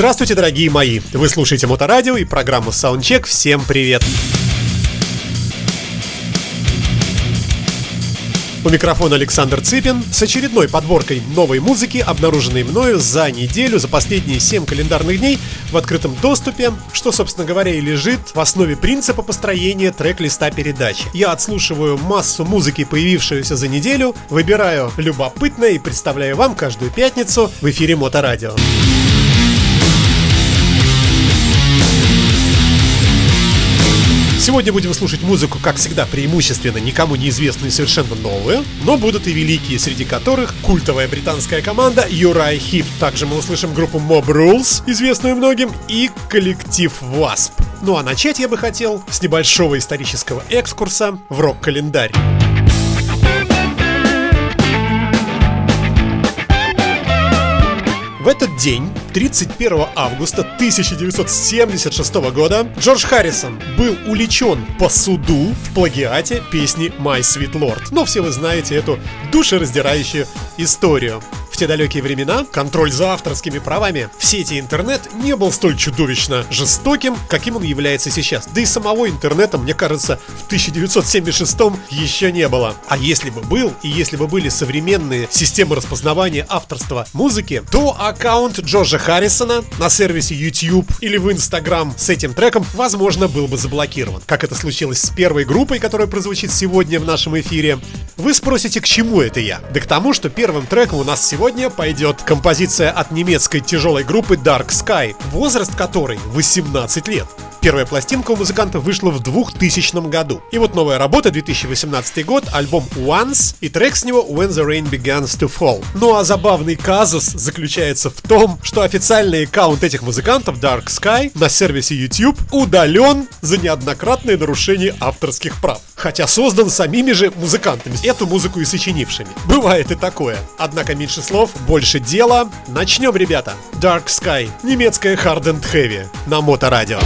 Здравствуйте, дорогие мои! Вы слушаете Моторадио и программу Soundcheck. Всем привет! У микрофона Александр Цыпин с очередной подборкой новой музыки, обнаруженной мною за неделю, за последние 7 календарных дней в открытом доступе, что, собственно говоря, и лежит в основе принципа построения трек-листа передачи. Я отслушиваю массу музыки, появившуюся за неделю, выбираю любопытное и представляю вам каждую пятницу в эфире Моторадио. Сегодня будем слушать музыку, как всегда, преимущественно никому неизвестную и совершенно новую, но будут и великие, среди которых культовая британская команда Uriah Heep. Также мы услышим группу Mob Rules, известную многим, и коллектив Wasp. Ну а начать я бы хотел с небольшого исторического экскурса в рок-календарь. В этот день, 31 августа 1976 года, Джордж Харрисон был уличен по суду в плагиате песни My Sweet Lord. Но все вы знаете эту душераздирающую историю те далекие времена контроль за авторскими правами в сети интернет не был столь чудовищно жестоким, каким он является сейчас. Да и самого интернета, мне кажется, в 1976 еще не было. А если бы был, и если бы были современные системы распознавания авторства музыки, то аккаунт Джорджа Харрисона на сервисе YouTube или в Instagram с этим треком, возможно, был бы заблокирован. Как это случилось с первой группой, которая прозвучит сегодня в нашем эфире. Вы спросите, к чему это я? Да к тому, что первым треком у нас сегодня пойдет композиция от немецкой тяжелой группы Dark Sky, возраст которой 18 лет. Первая пластинка у музыканта вышла в 2000 году. И вот новая работа, 2018 год, альбом Once и трек с него When the Rain Begins to Fall. Ну а забавный казус заключается в том, что официальный аккаунт этих музыкантов Dark Sky на сервисе YouTube удален за неоднократное нарушение авторских прав. Хотя создан самими же музыкантами, эту музыку и сочинившими. Бывает и такое. Однако меньше слов, больше дела. Начнем, ребята. Dark Sky, немецкая Hard and Heavy на Моторадио.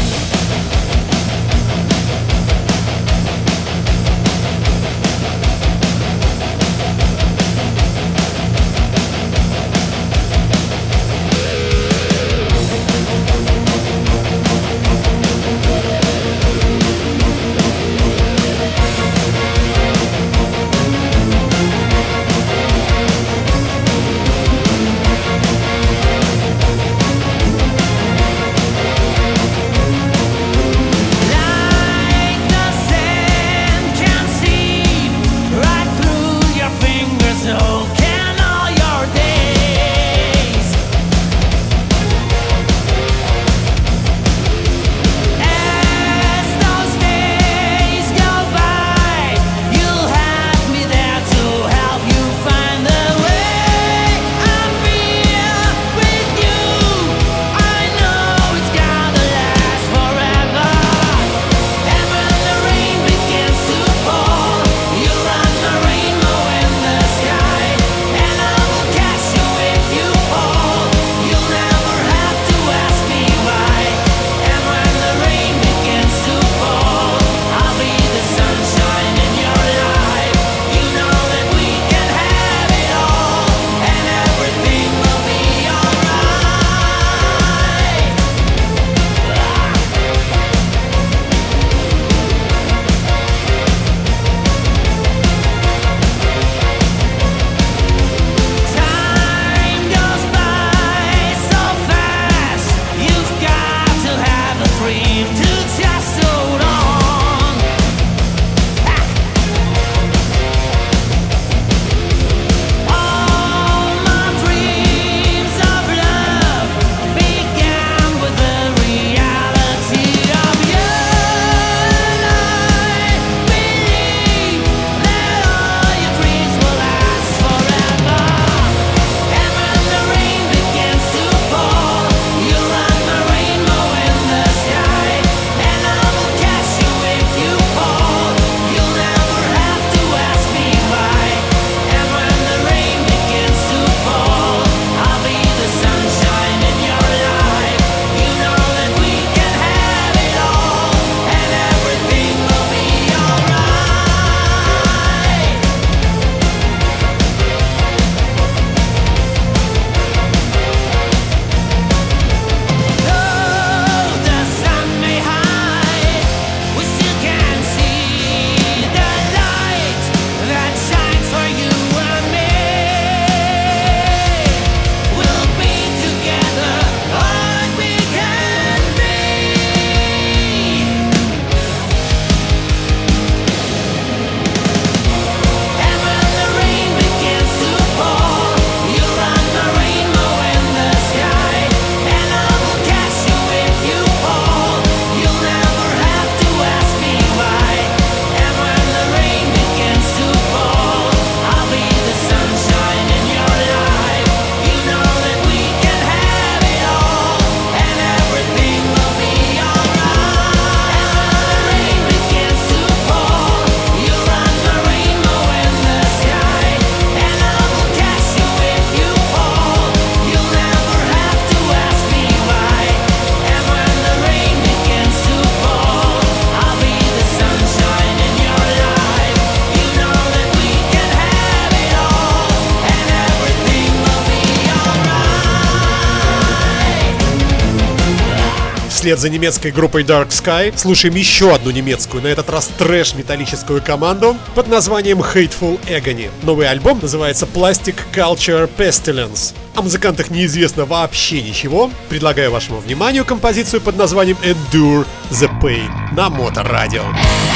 Вслед за немецкой группой Dark Sky слушаем еще одну немецкую, на этот раз трэш-металлическую команду под названием Hateful Agony. Новый альбом называется Plastic Culture Pestilence. О музыкантах неизвестно вообще ничего. Предлагаю вашему вниманию композицию под названием Endure the Pain на Моторадио. радио.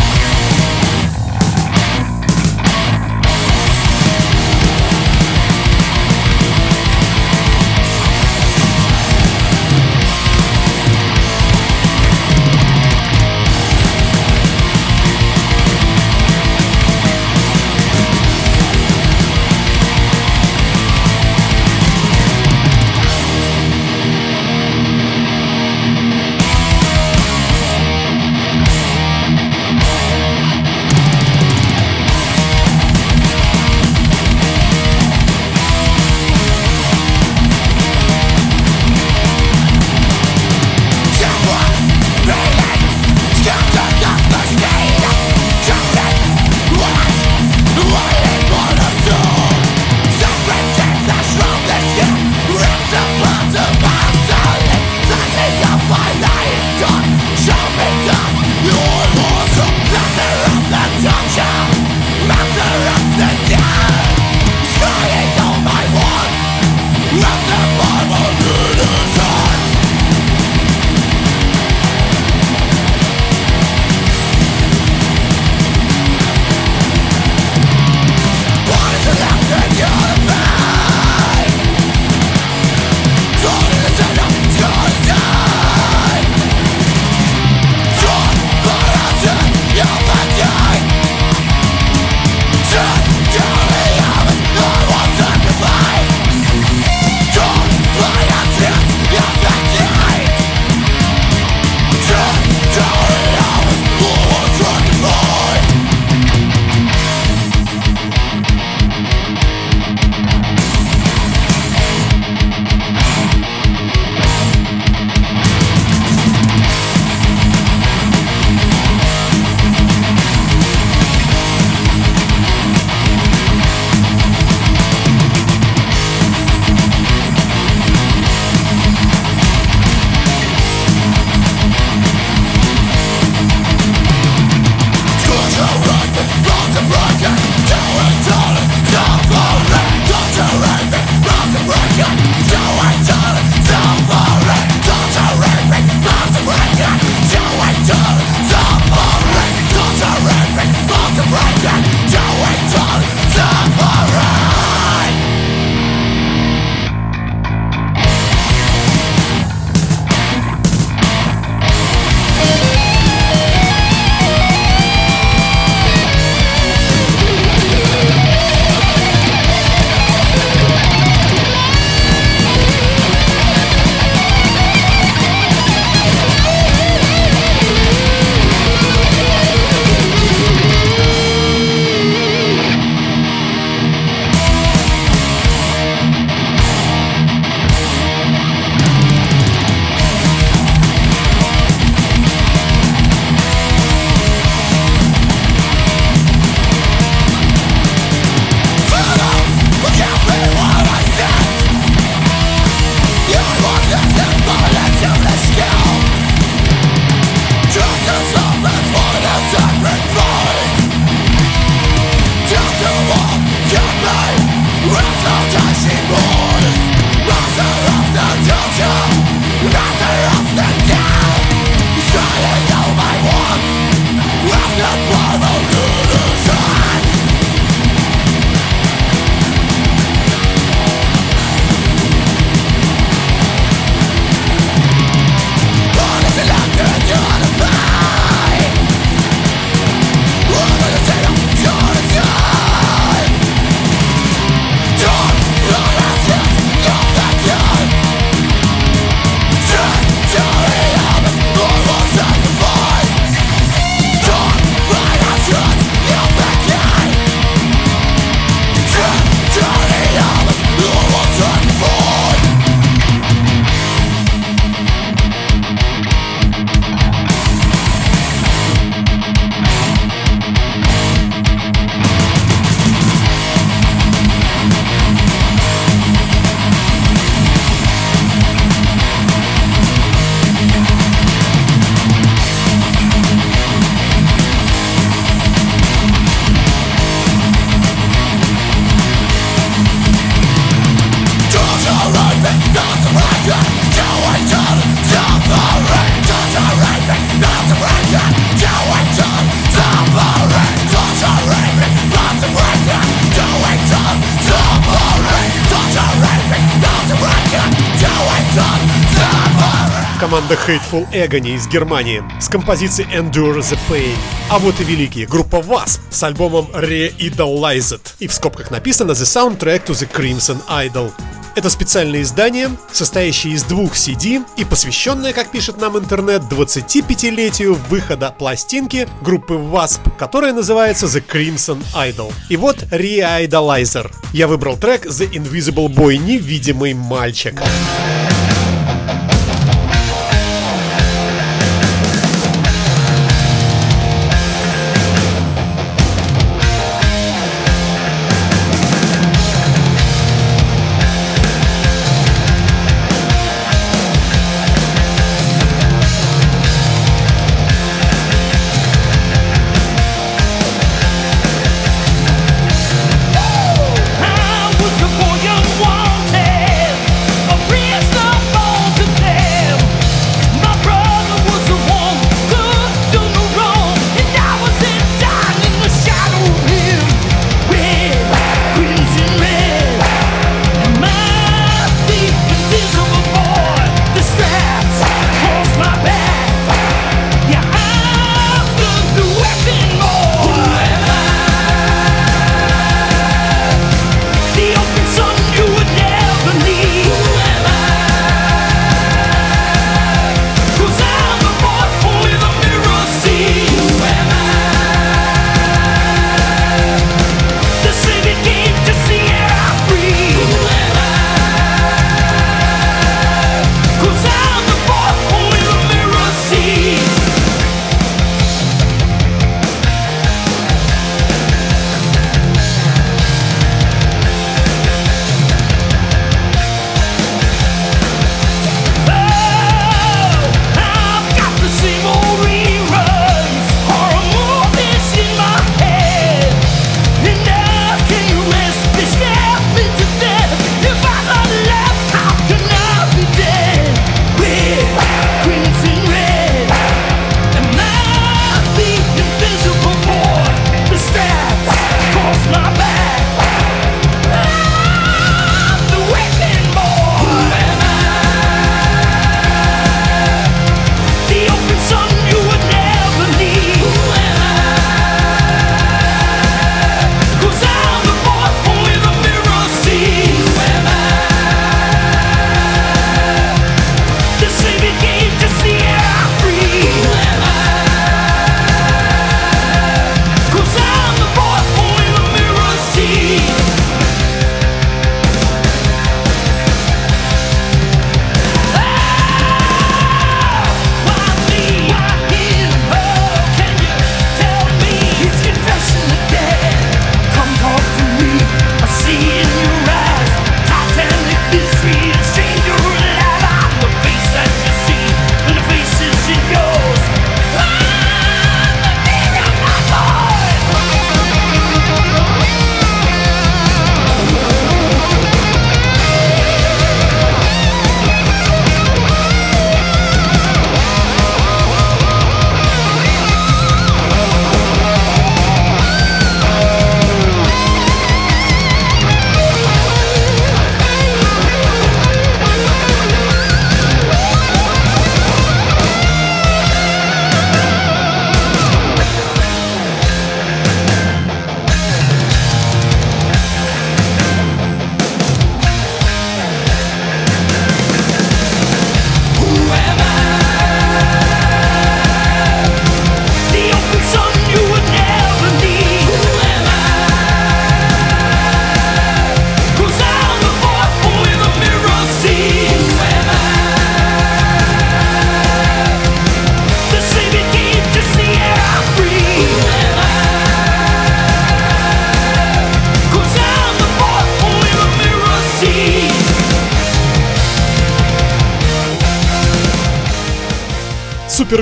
Hateful Agony из Германии с композицией Endure the Pain. А вот и великие, группа Wasp с альбомом Re-Idolized. И в скобках написано The Soundtrack to the Crimson Idol. Это специальное издание, состоящее из двух CD и посвященное, как пишет нам интернет, 25-летию выхода пластинки группы Wasp, которая называется The Crimson Idol. И вот Re-Idolizer. Я выбрал трек The Invisible Boy, невидимый мальчик. Мальчик.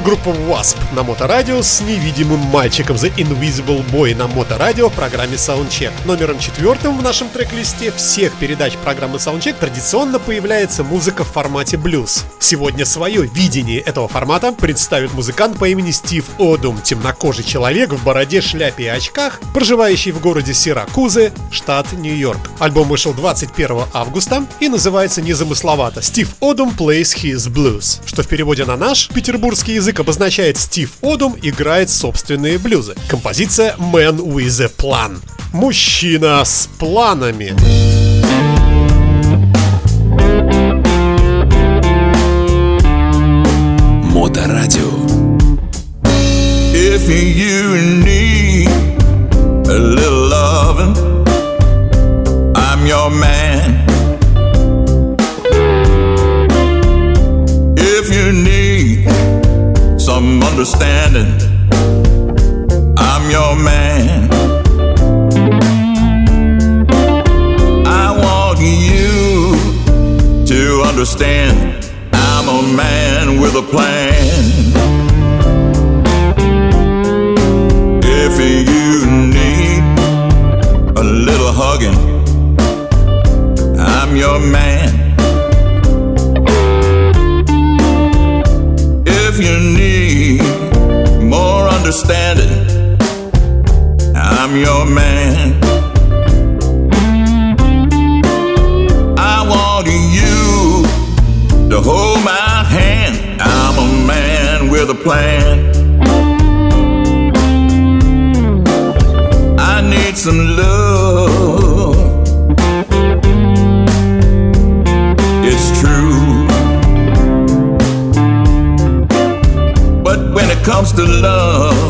Супергруппа Wasp на Моторадио с невидимым мальчиком The Invisible Boy на Моторадио в программе Soundcheck. Номером четвертым в нашем трек-листе всех передач программы Soundcheck традиционно появляется музыка в формате блюз. Сегодня свое видение этого формата представит музыкант по имени Стив Одум, темнокожий человек в бороде, шляпе и очках, проживающий в городе Сиракузы, штат Нью-Йорк. Альбом вышел 21 августа и называется незамысловато «Стив Одум plays his blues», что в переводе на наш петербургский язык обозначает «Стив Одум играет собственные блюзы». Композиция «Man with a Plan». Мужчина с планами. Моторадио. If you need a little loving, I'm your man. Some understanding, I'm your man. I want you to understand I'm a man with a plan. If you need a little hugging, I'm your man. More understanding, I'm your man. I want you to hold my hand. I'm a man with a plan. I need some love. Comes to love,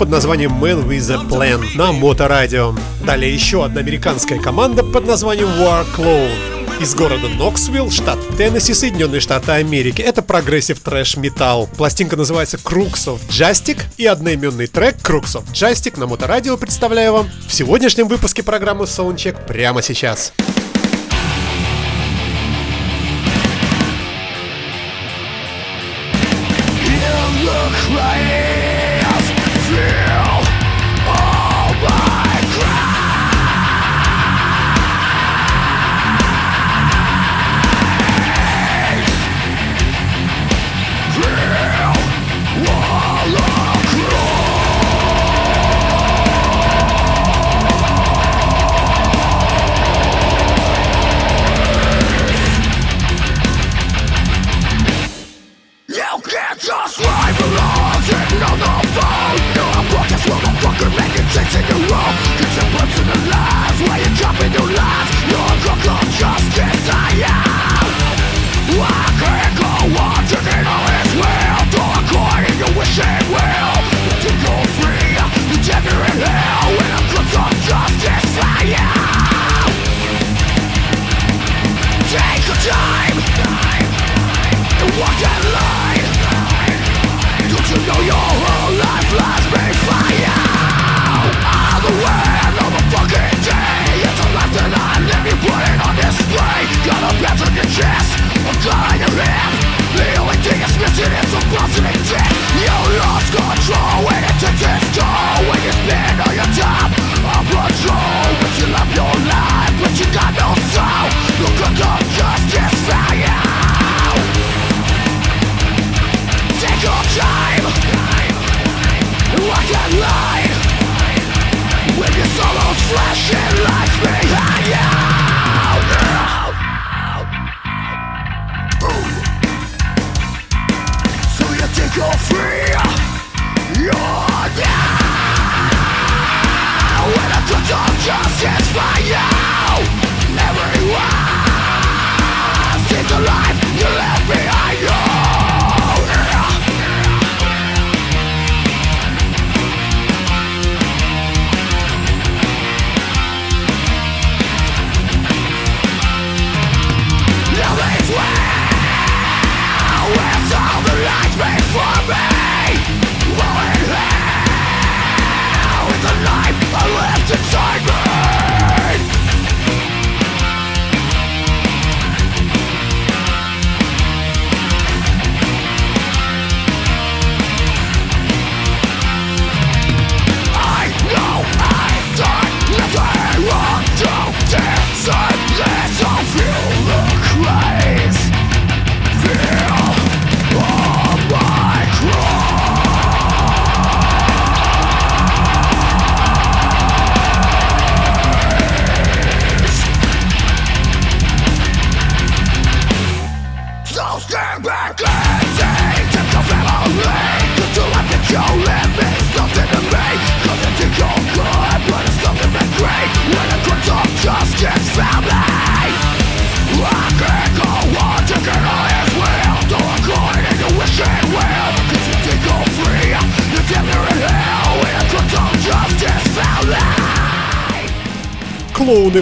под названием Man with a Plan на Моторадио. Далее еще одна американская команда под названием War Clone из города Ноксвилл, штат Теннесси, Соединенные Штаты Америки. Это progressive thrash metal. Пластинка называется Crooks of Justice и одноименный трек Crooks of Justice на Моторадио представляю вам в сегодняшнем выпуске программы Soundcheck прямо сейчас.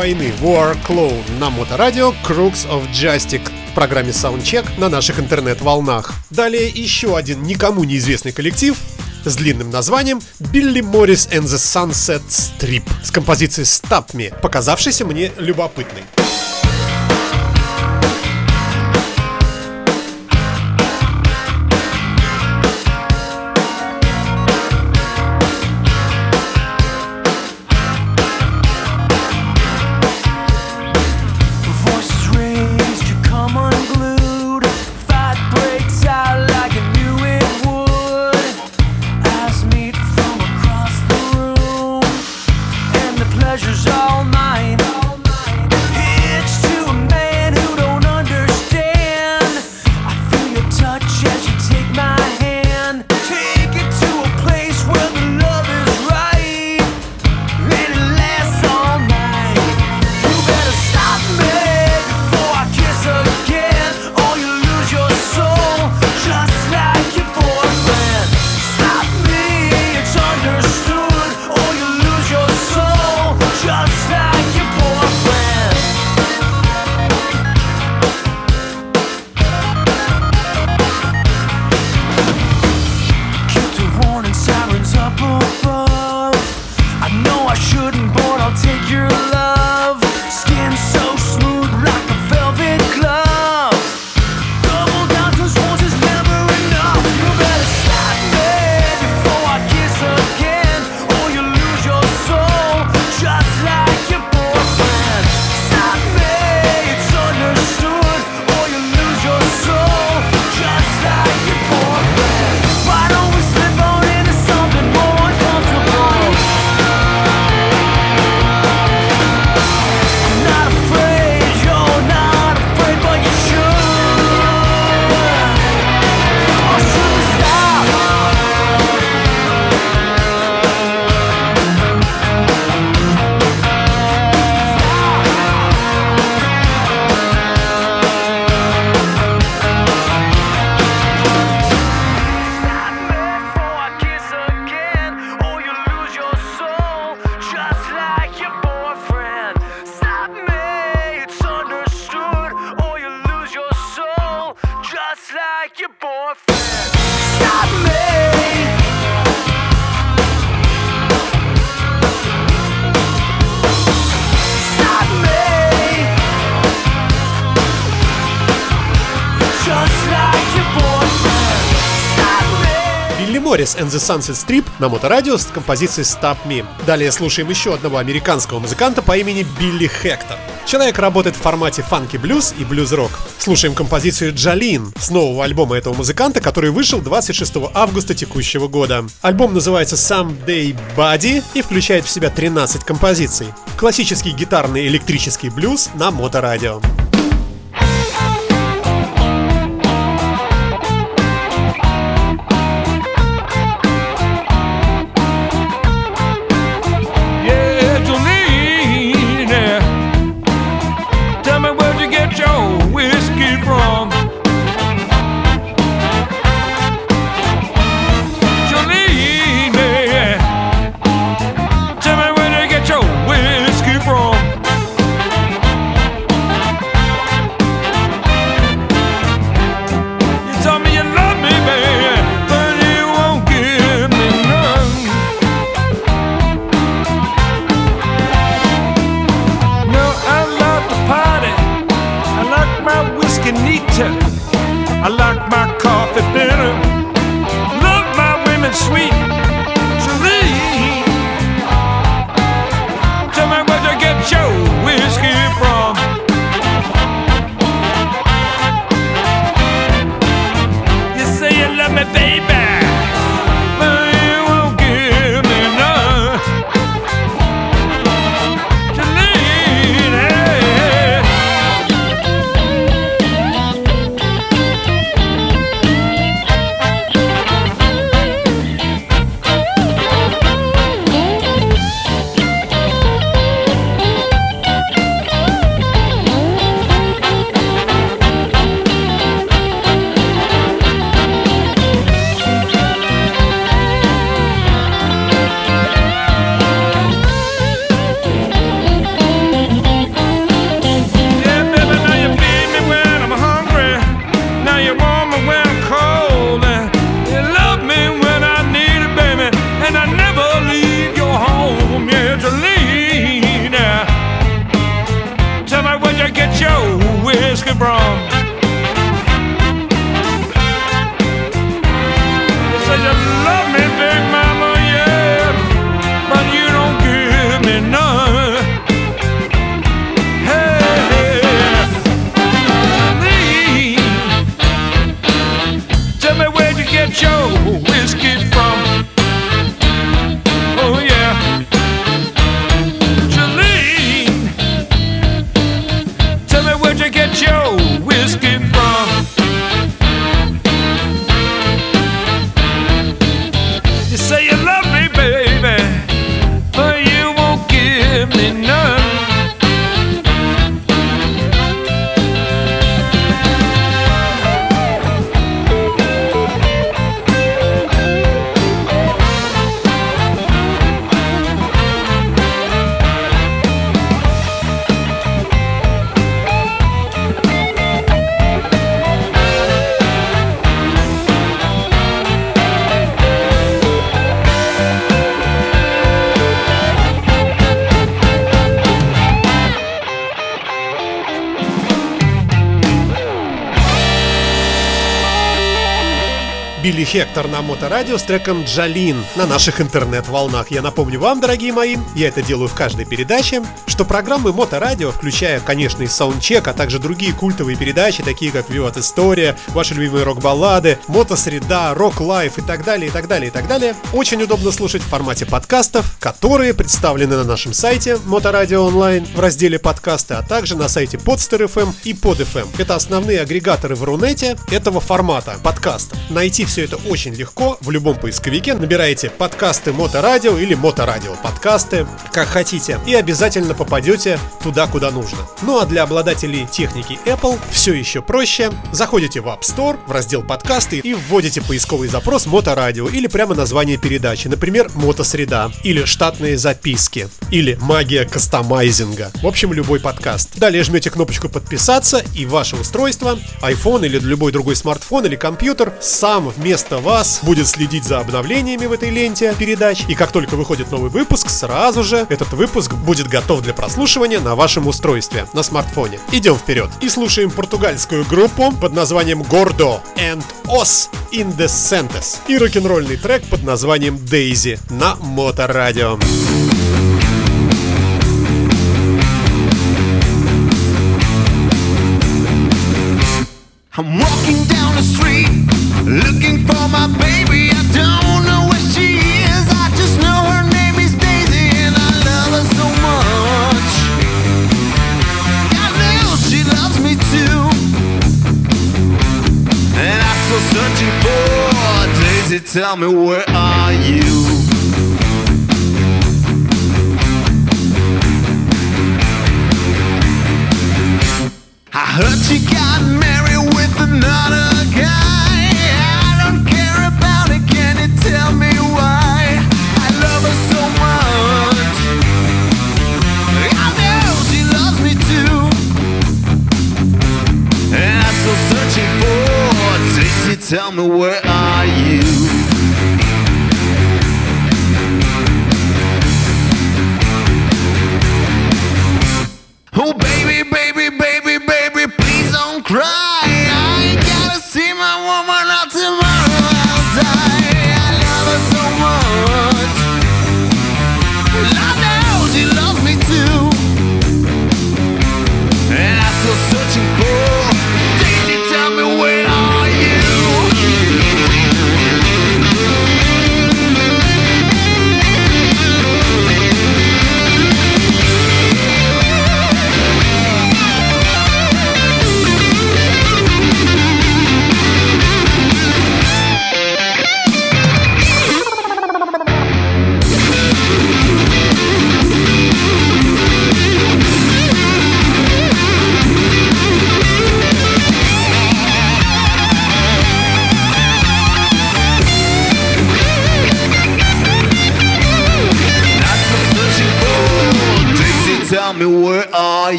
Войны War Clone на моторадио Crooks of Justic в программе Soundcheck на наших интернет-волнах. Далее еще один никому неизвестный коллектив с длинным названием Billy Morris and the Sunset Strip с композицией Stop Me, показавшейся мне любопытной. Morris and the Sunset Strip на моторадио с композицией Stop Me. Далее слушаем еще одного американского музыканта по имени Билли Хектор. Человек работает в формате фанки-блюз и блюз-рок. Слушаем композицию «Джалин» с нового альбома этого музыканта, который вышел 26 августа текущего года. Альбом называется Someday Body и включает в себя 13 композиций. Классический гитарный электрический блюз на моторадио. Билли Хектор на Моторадио с треком «Джалин» на наших интернет-волнах. Я напомню вам, дорогие мои, я это делаю в каждой передаче, что программы Моторадио, включая, конечно, и саундчек, а также другие культовые передачи, такие как «Виват История», ваши любимые рок-баллады, Мотосреда, Рок-лайф и так далее, и так далее, и так далее, очень удобно слушать в формате подкастов, которые представлены на нашем сайте Моторадио онлайн в разделе подкасты, а также на сайте Podster.fm и Pod.fm. Это основные агрегаторы в Рунете этого формата подкаста. Найти все это очень легко в любом поисковике. Набираете подкасты Моторадио или Моторадио подкасты, как хотите, и обязательно попадете туда, куда нужно. Ну а для обладателей техники Apple все еще проще. Заходите в App Store, в раздел подкасты и вводите поисковый запрос Моторадио или прямо название передачи, например, Мотосреда, или штатные записки, или магия кастомайзинга. В общем, любой подкаст. Далее жмете кнопочку подписаться и ваше устройство, iPhone или любой другой смартфон или компьютер сам вместо вас будет следить за обновлениями в этой ленте передач. И как только выходит новый выпуск, сразу же этот выпуск будет готов для прослушивания на вашем устройстве, на смартфоне. Идем вперед и слушаем португальскую группу под названием Gordo and Os Indecentes и рок-н-ролльный трек под названием Daisy на Моторадио. I'm walking the looking for my baby. I don't know where she is. I just know her name is Daisy and I love her so much. I know she loves me too. And I'm still searching for Daisy. Tell me where are you? I heard she got married I'm aware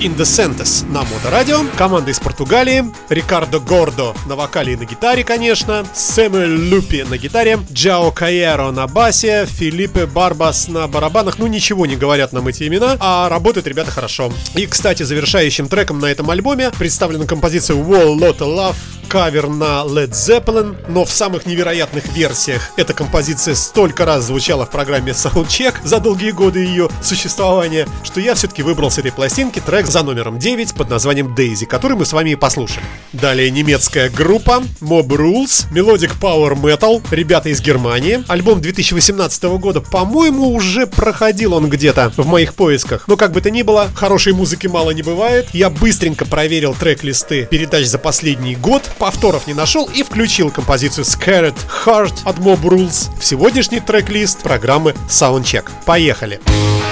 Indecentes на Моторадио. Команда из Португалии. Рикардо Гордо на вокале и на гитаре, конечно. Сэмюэль Лупи на гитаре. Джао Каеро на басе. Филиппе Барбас на барабанах. Ну, ничего не говорят нам эти имена, а работают ребята хорошо. И, кстати, завершающим треком на этом альбоме представлена композиция Wall Lotta Love кавер на Led Zeppelin, но в самых невероятных версиях эта композиция столько раз звучала в программе Soundcheck за долгие годы ее существования, что я все-таки выбрал с этой пластинки трек за номером 9 под названием Daisy, который мы с вами и послушали. Далее немецкая группа Mob Rules, Melodic Power Metal, ребята из Германии. Альбом 2018 года, по-моему, уже проходил он где-то в моих поисках. Но как бы то ни было, хорошей музыки мало не бывает. Я быстренько проверил трек-листы передач за последний год, повторов не нашел и включил композицию Scared Heart от Mob Rules в сегодняшний трек-лист программы Soundcheck. Поехали! Hey,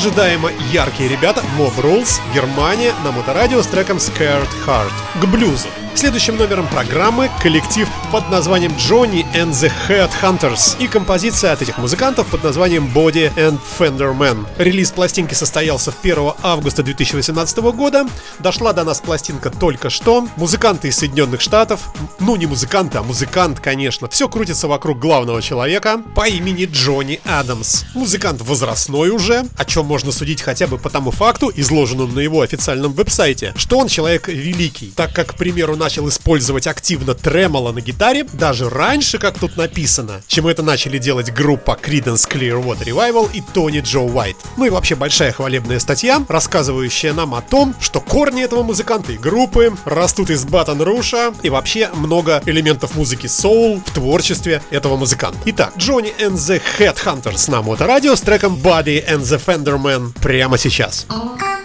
Ожидаемо яркие ребята Mob Rules, Германия на моторадио с треком Scared Heart к блюзу. Следующим номером программы коллектив под названием Johnny and the Headhunters и композиция от этих музыкантов под названием Body and Fender Man. Релиз пластинки состоялся в 1 августа 2018 года. Дошла до нас пластинка только что. Музыканты из Соединенных Штатов, ну не музыканты, а музыкант, конечно, все крутится вокруг главного человека по имени Джонни Адамс. Музыкант возрастной уже, о чем можно судить хотя бы по тому факту, изложенному на его официальном веб-сайте, что он человек великий, так как, к примеру, начал использовать активно тремоло на гитаре даже раньше, как тут написано, чем это начали делать группа Creedence Clearwater Revival и Тони Джо Уайт. Ну и вообще большая хвалебная статья, рассказывающая нам о том, что корни этого музыканта и группы растут из Батон Руша и вообще много элементов музыки соул в творчестве этого музыканта. Итак, Джонни and the Headhunters на Моторадио с треком Buddy and the Fenderman прямо сейчас. I'm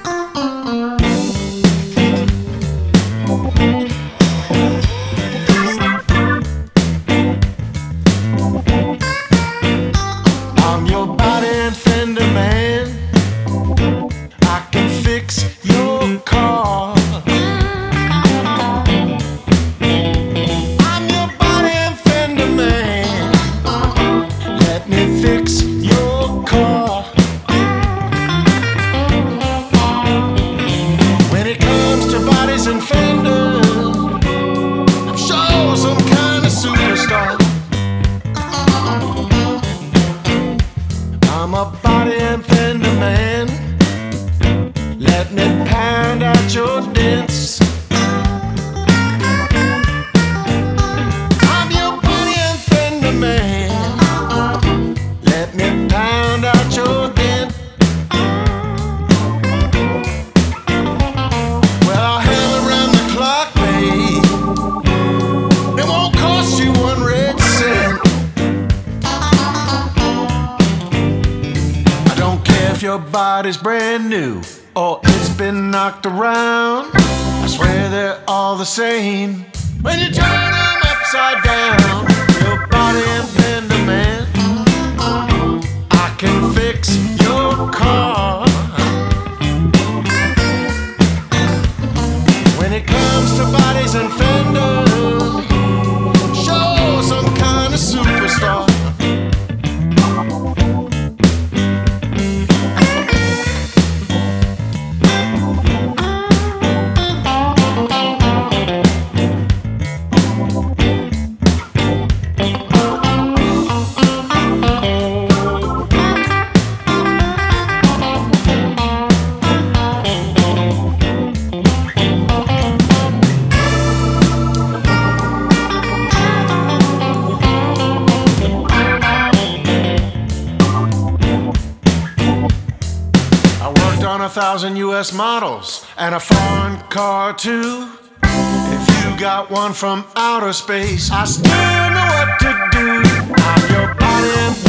US models and a foreign car too. If you got one from outer space, I still know what to do. I'm your body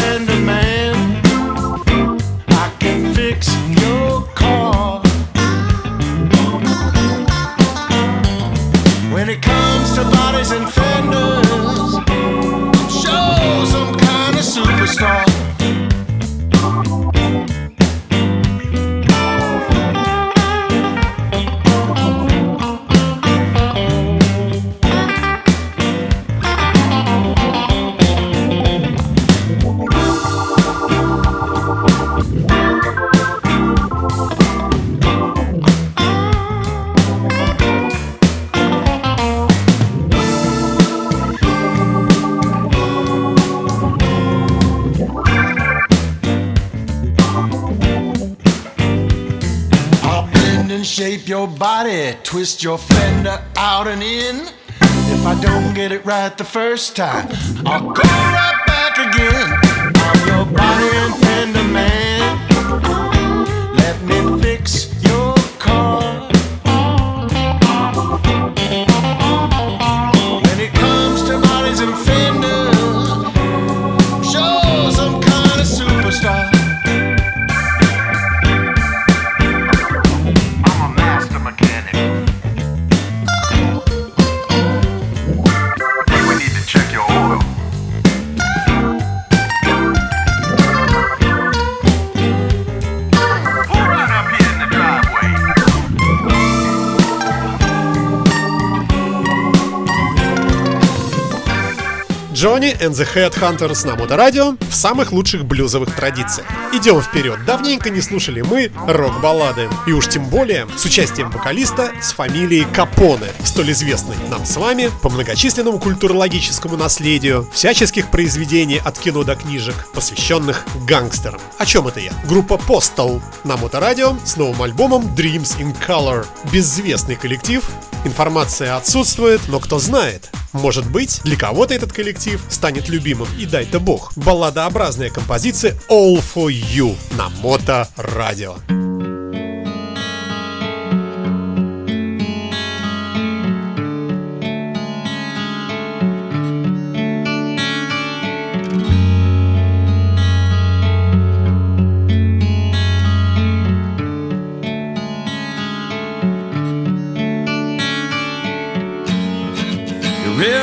twist your fender out and in. If I don't get it right the first time, I'll go right back again. I'm your body yo Джонни and the Headhunters на Моторадио в самых лучших блюзовых традициях. Идем вперед, давненько не слушали мы рок-баллады. И уж тем более с участием вокалиста с фамилией Капоне, столь известный нам с вами по многочисленному культурологическому наследию всяческих произведений от кино до книжек, посвященных гангстерам. О чем это я? Группа Postal на Моторадио с новым альбомом Dreams in Color. Безвестный коллектив, информация отсутствует, но кто знает, может быть, для кого-то этот коллектив станет любимым, и дай-то бог. Балладообразная композиция All For You на Мото Радио.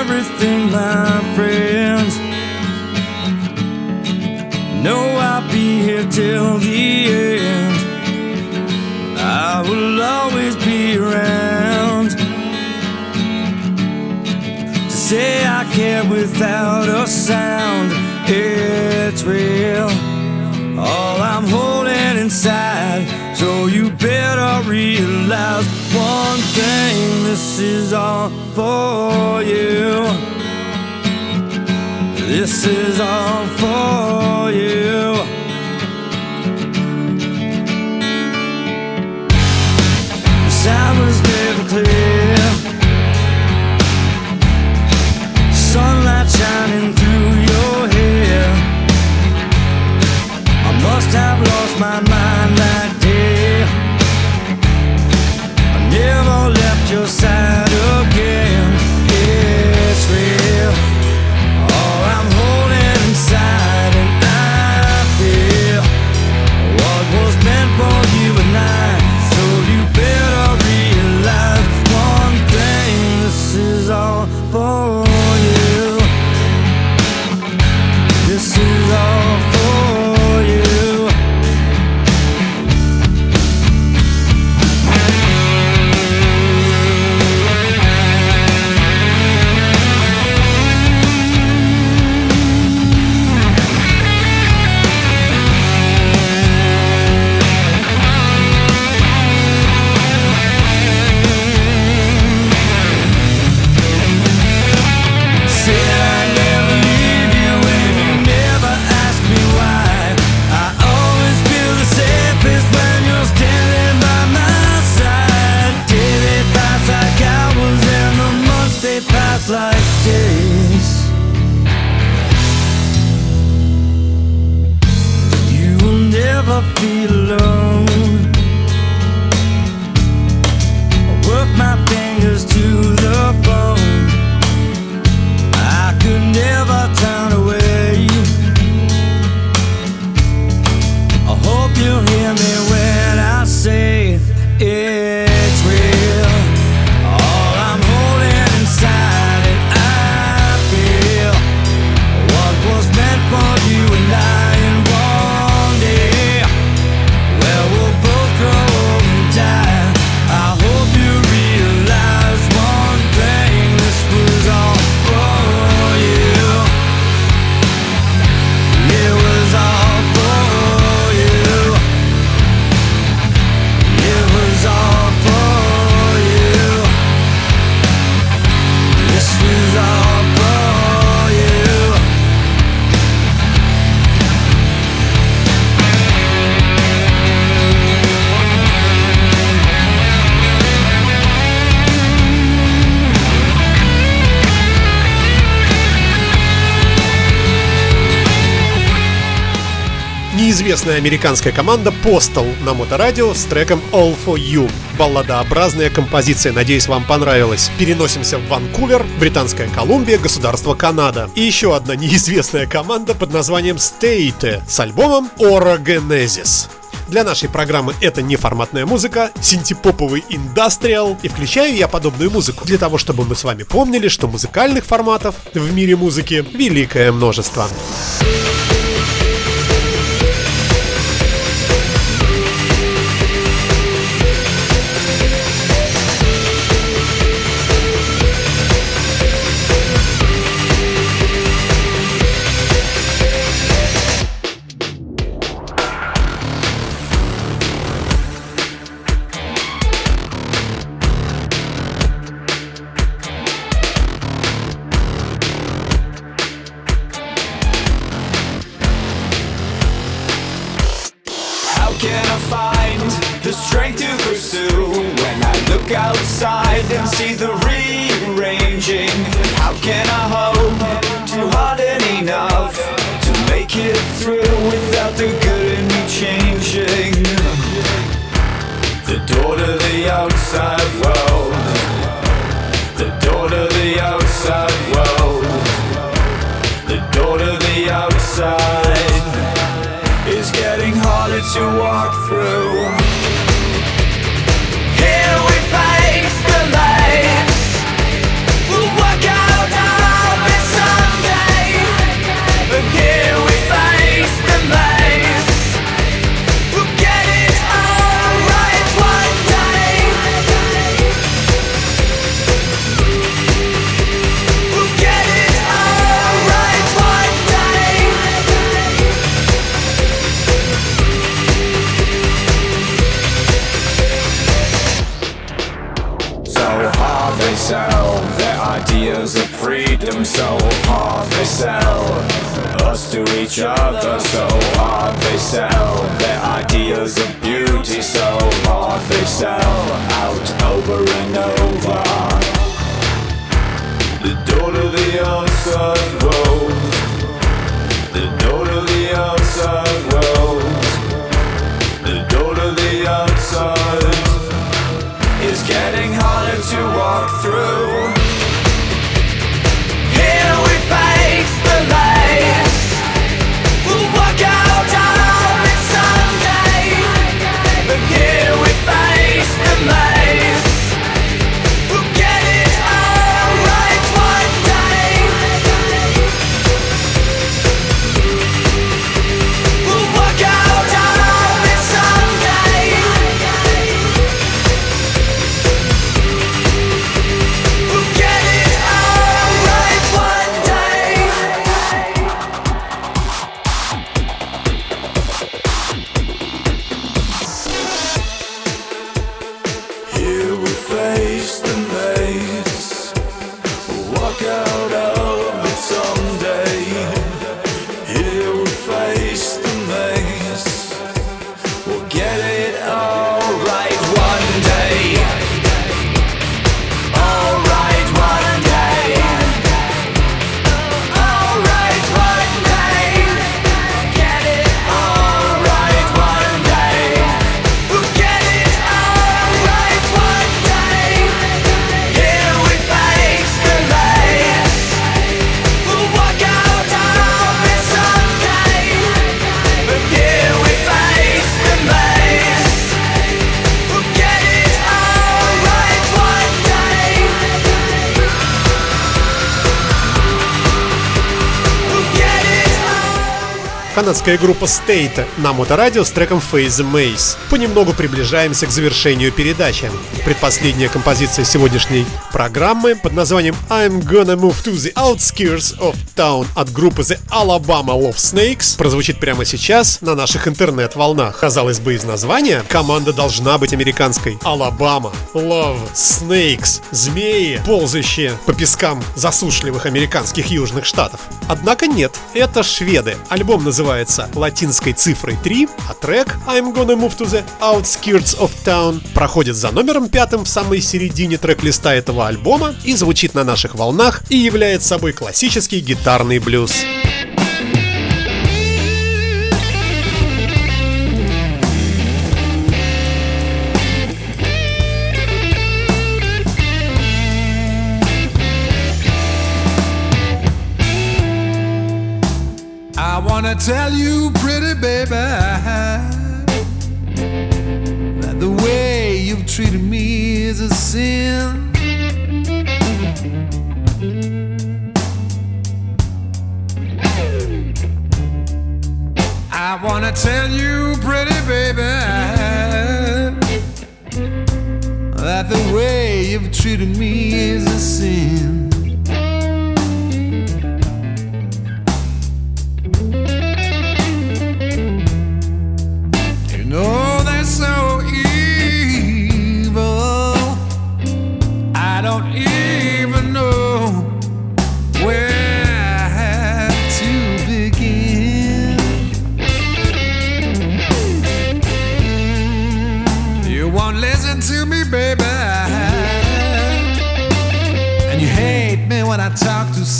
Everything, my till the end. I will always be around to say I care without a sound. It's real, all I'm holding inside. So you better realize one thing this is all for you. This is all for you. Неизвестная американская команда Postal на Моторадио с треком All For You. Балладообразная композиция, надеюсь, вам понравилась. Переносимся в Ванкувер, Британская Колумбия, государство Канада. И еще одна неизвестная команда под названием State с альбомом Orogenesis. Для нашей программы это неформатная музыка, синтепоповый индастриал, и включаю я подобную музыку для того, чтобы мы с вами помнили, что музыкальных форматов в мире музыки великое множество. The outside world. The door to the outside is getting harder to walk through. Each other. So hard they sell their ideas of beauty. So hard they sell out over and over. The door to the outside world. The door to the outside world. The door to the outside is getting harder to walk through. Here we face the lights. Bye. Канадская группа State на моторадио с треком Face the Maze. Понемногу приближаемся к завершению передачи. Предпоследняя композиция сегодняшней программы под названием I'm Gonna Move to the Outskirts of Town от группы The Alabama Love Snakes прозвучит прямо сейчас на наших интернет-волнах. Казалось бы, из названия команда должна быть американской. Alabama Love Snakes. Змеи, ползающие по пескам засушливых американских южных штатов. Однако нет, это шведы. Альбом называется латинской цифрой 3, а трек I'm Gonna Move to the Outskirts of Town проходит за номером пятым в самой середине трек-листа этого альбома и звучит на наших волнах и является собой классический гитарный блюз. I tell you, pretty baby, that the way you've treated me is a sin. I wanna tell you, pretty baby, that the way you've treated me is a sin.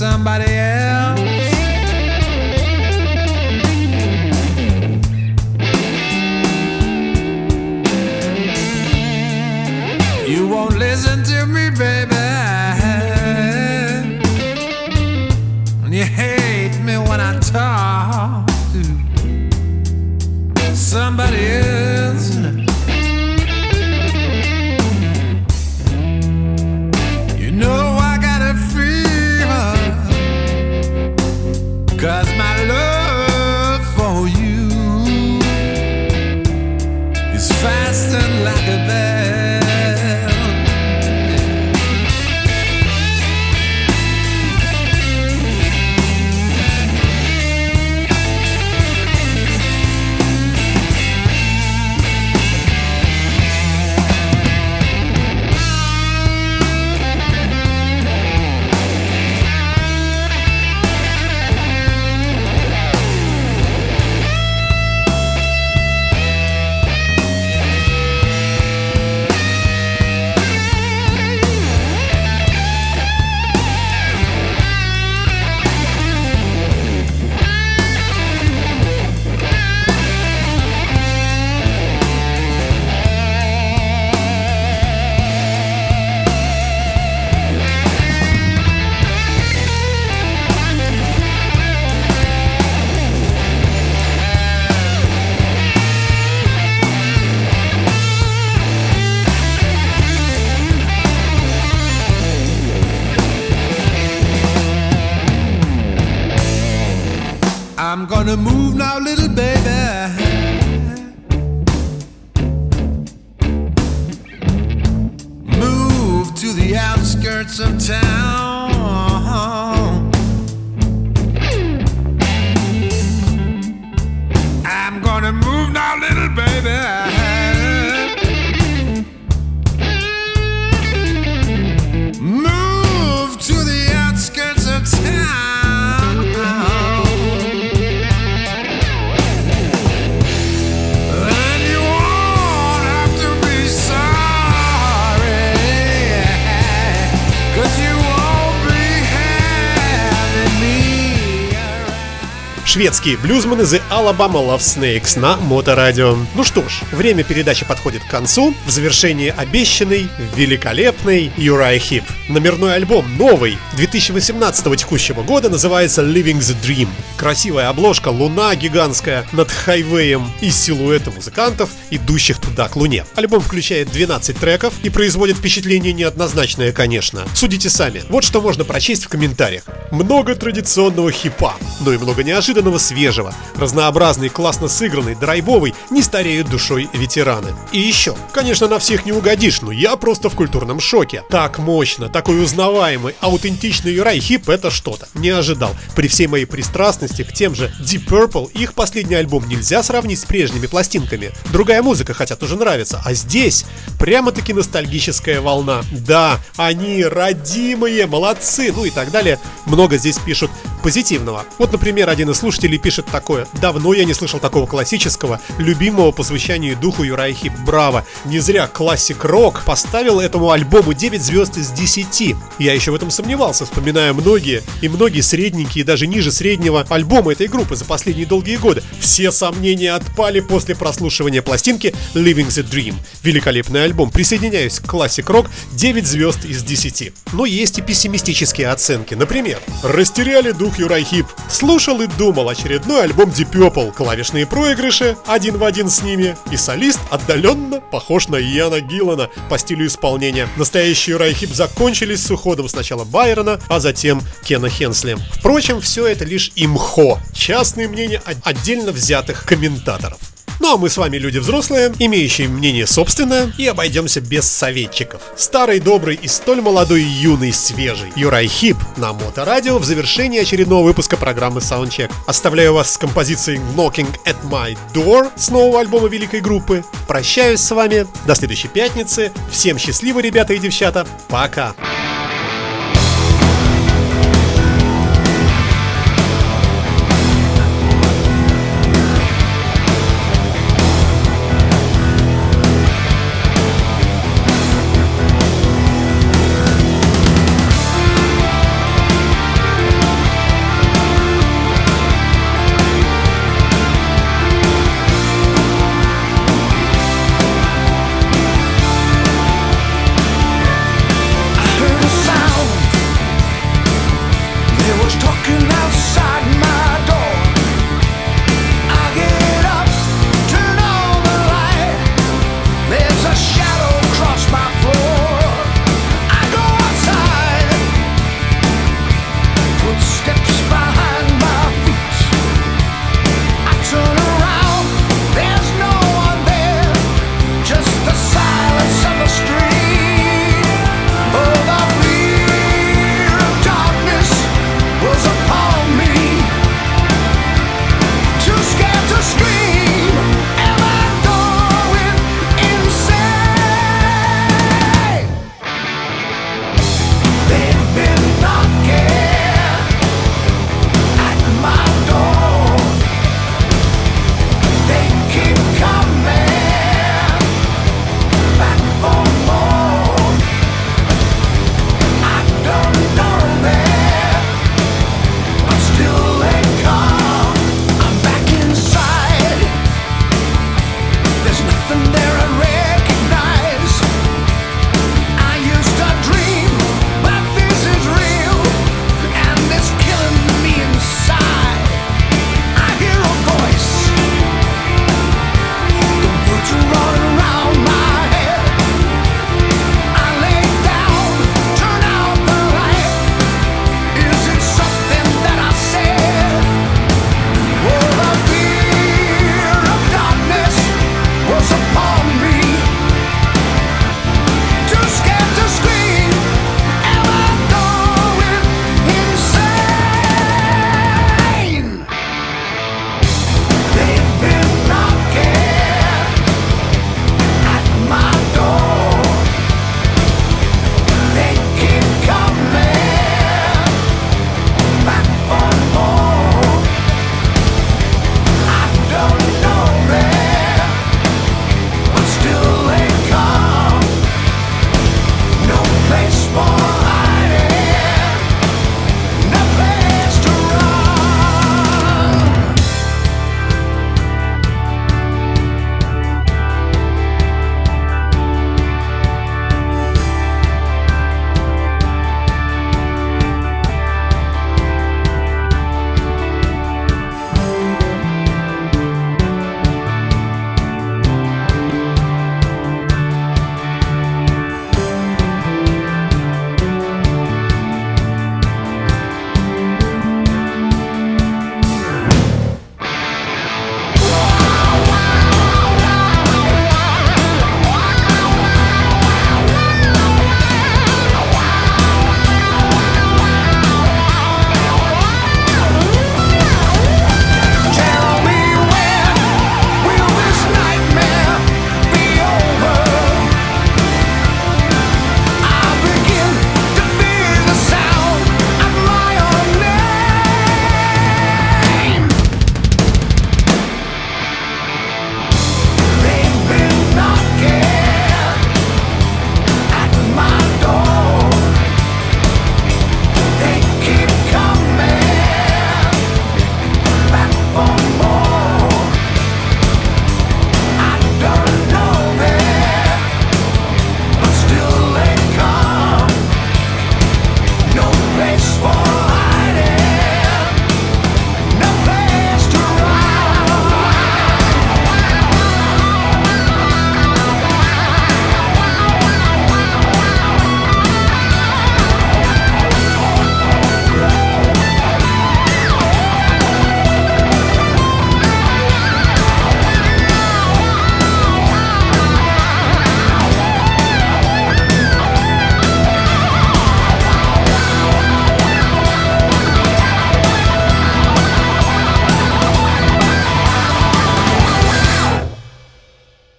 Somebody Шведские блюзманы The Alabama Love Snakes на Моторадио. Ну что ж, время передачи подходит к концу. В завершении обещанный, великолепный Uriah Heep. Номерной альбом, новый, 2018 текущего года, называется Living the Dream. Красивая обложка, луна гигантская над хайвеем и силуэты музыкантов, идущих туда к луне. Альбом включает 12 треков и производит впечатление неоднозначное, конечно. Судите сами. Вот что можно прочесть в комментариях. Много традиционного хипа, но и много неожиданного свежего. Разнообразный, классно сыгранный, драйвовый, не стареют душой ветераны. И еще, конечно, на всех не угодишь, но я просто в культурном шоке. Так мощно, такой узнаваемый, аутентичный Юрай Хип это что-то. Не ожидал. При всей моей пристрастности к тем же Deep Purple, их последний альбом нельзя сравнить с прежними пластинками. Другая музыка, хотя тоже нравится. А здесь прямо-таки ностальгическая волна. Да, они родимые, молодцы, ну и так далее. Много здесь пишут позитивного. Вот, например, один из слушателей пишет такое. Давно я не слышал такого классического, любимого по звучанию духу Uriah Heep. Браво! Не зря Classic Rock поставил этому альбому 9 звезд из 10. Я еще в этом сомневался, вспоминая многие и многие средненькие и даже ниже среднего альбомы этой группы за последние долгие годы. Все сомнения отпали после прослушивания пластинки Living the Dream. Великолепный альбом. Присоединяюсь к Classic Rock 9 звезд из 10. Но есть и пессимистические оценки. Например, растеряли дух Uriah Heep. Слушал и думал очередной альбом Deep Purple. Клавишные проигрыши один в один с ними. И солист отдаленно похож на Иана Гиллана по стилю исполнения. Настоящие Юрай Хип закончились с уходом сначала Байрона, а затем Кена Хенсли. Впрочем, все это лишь имхо. Частные мнения от- отдельно взятых комментаторов. Ну а мы с вами люди взрослые, имеющие мнение собственное, и обойдемся без советчиков. Старый, добрый и столь молодой юный, свежий Юрай Хип на Моторадио в завершении очередного выпуска программы Soundcheck. Оставляю вас с композицией Knocking at My Door с нового альбома великой группы. Прощаюсь с вами до следующей пятницы. Всем счастливо, ребята и девчата. Пока.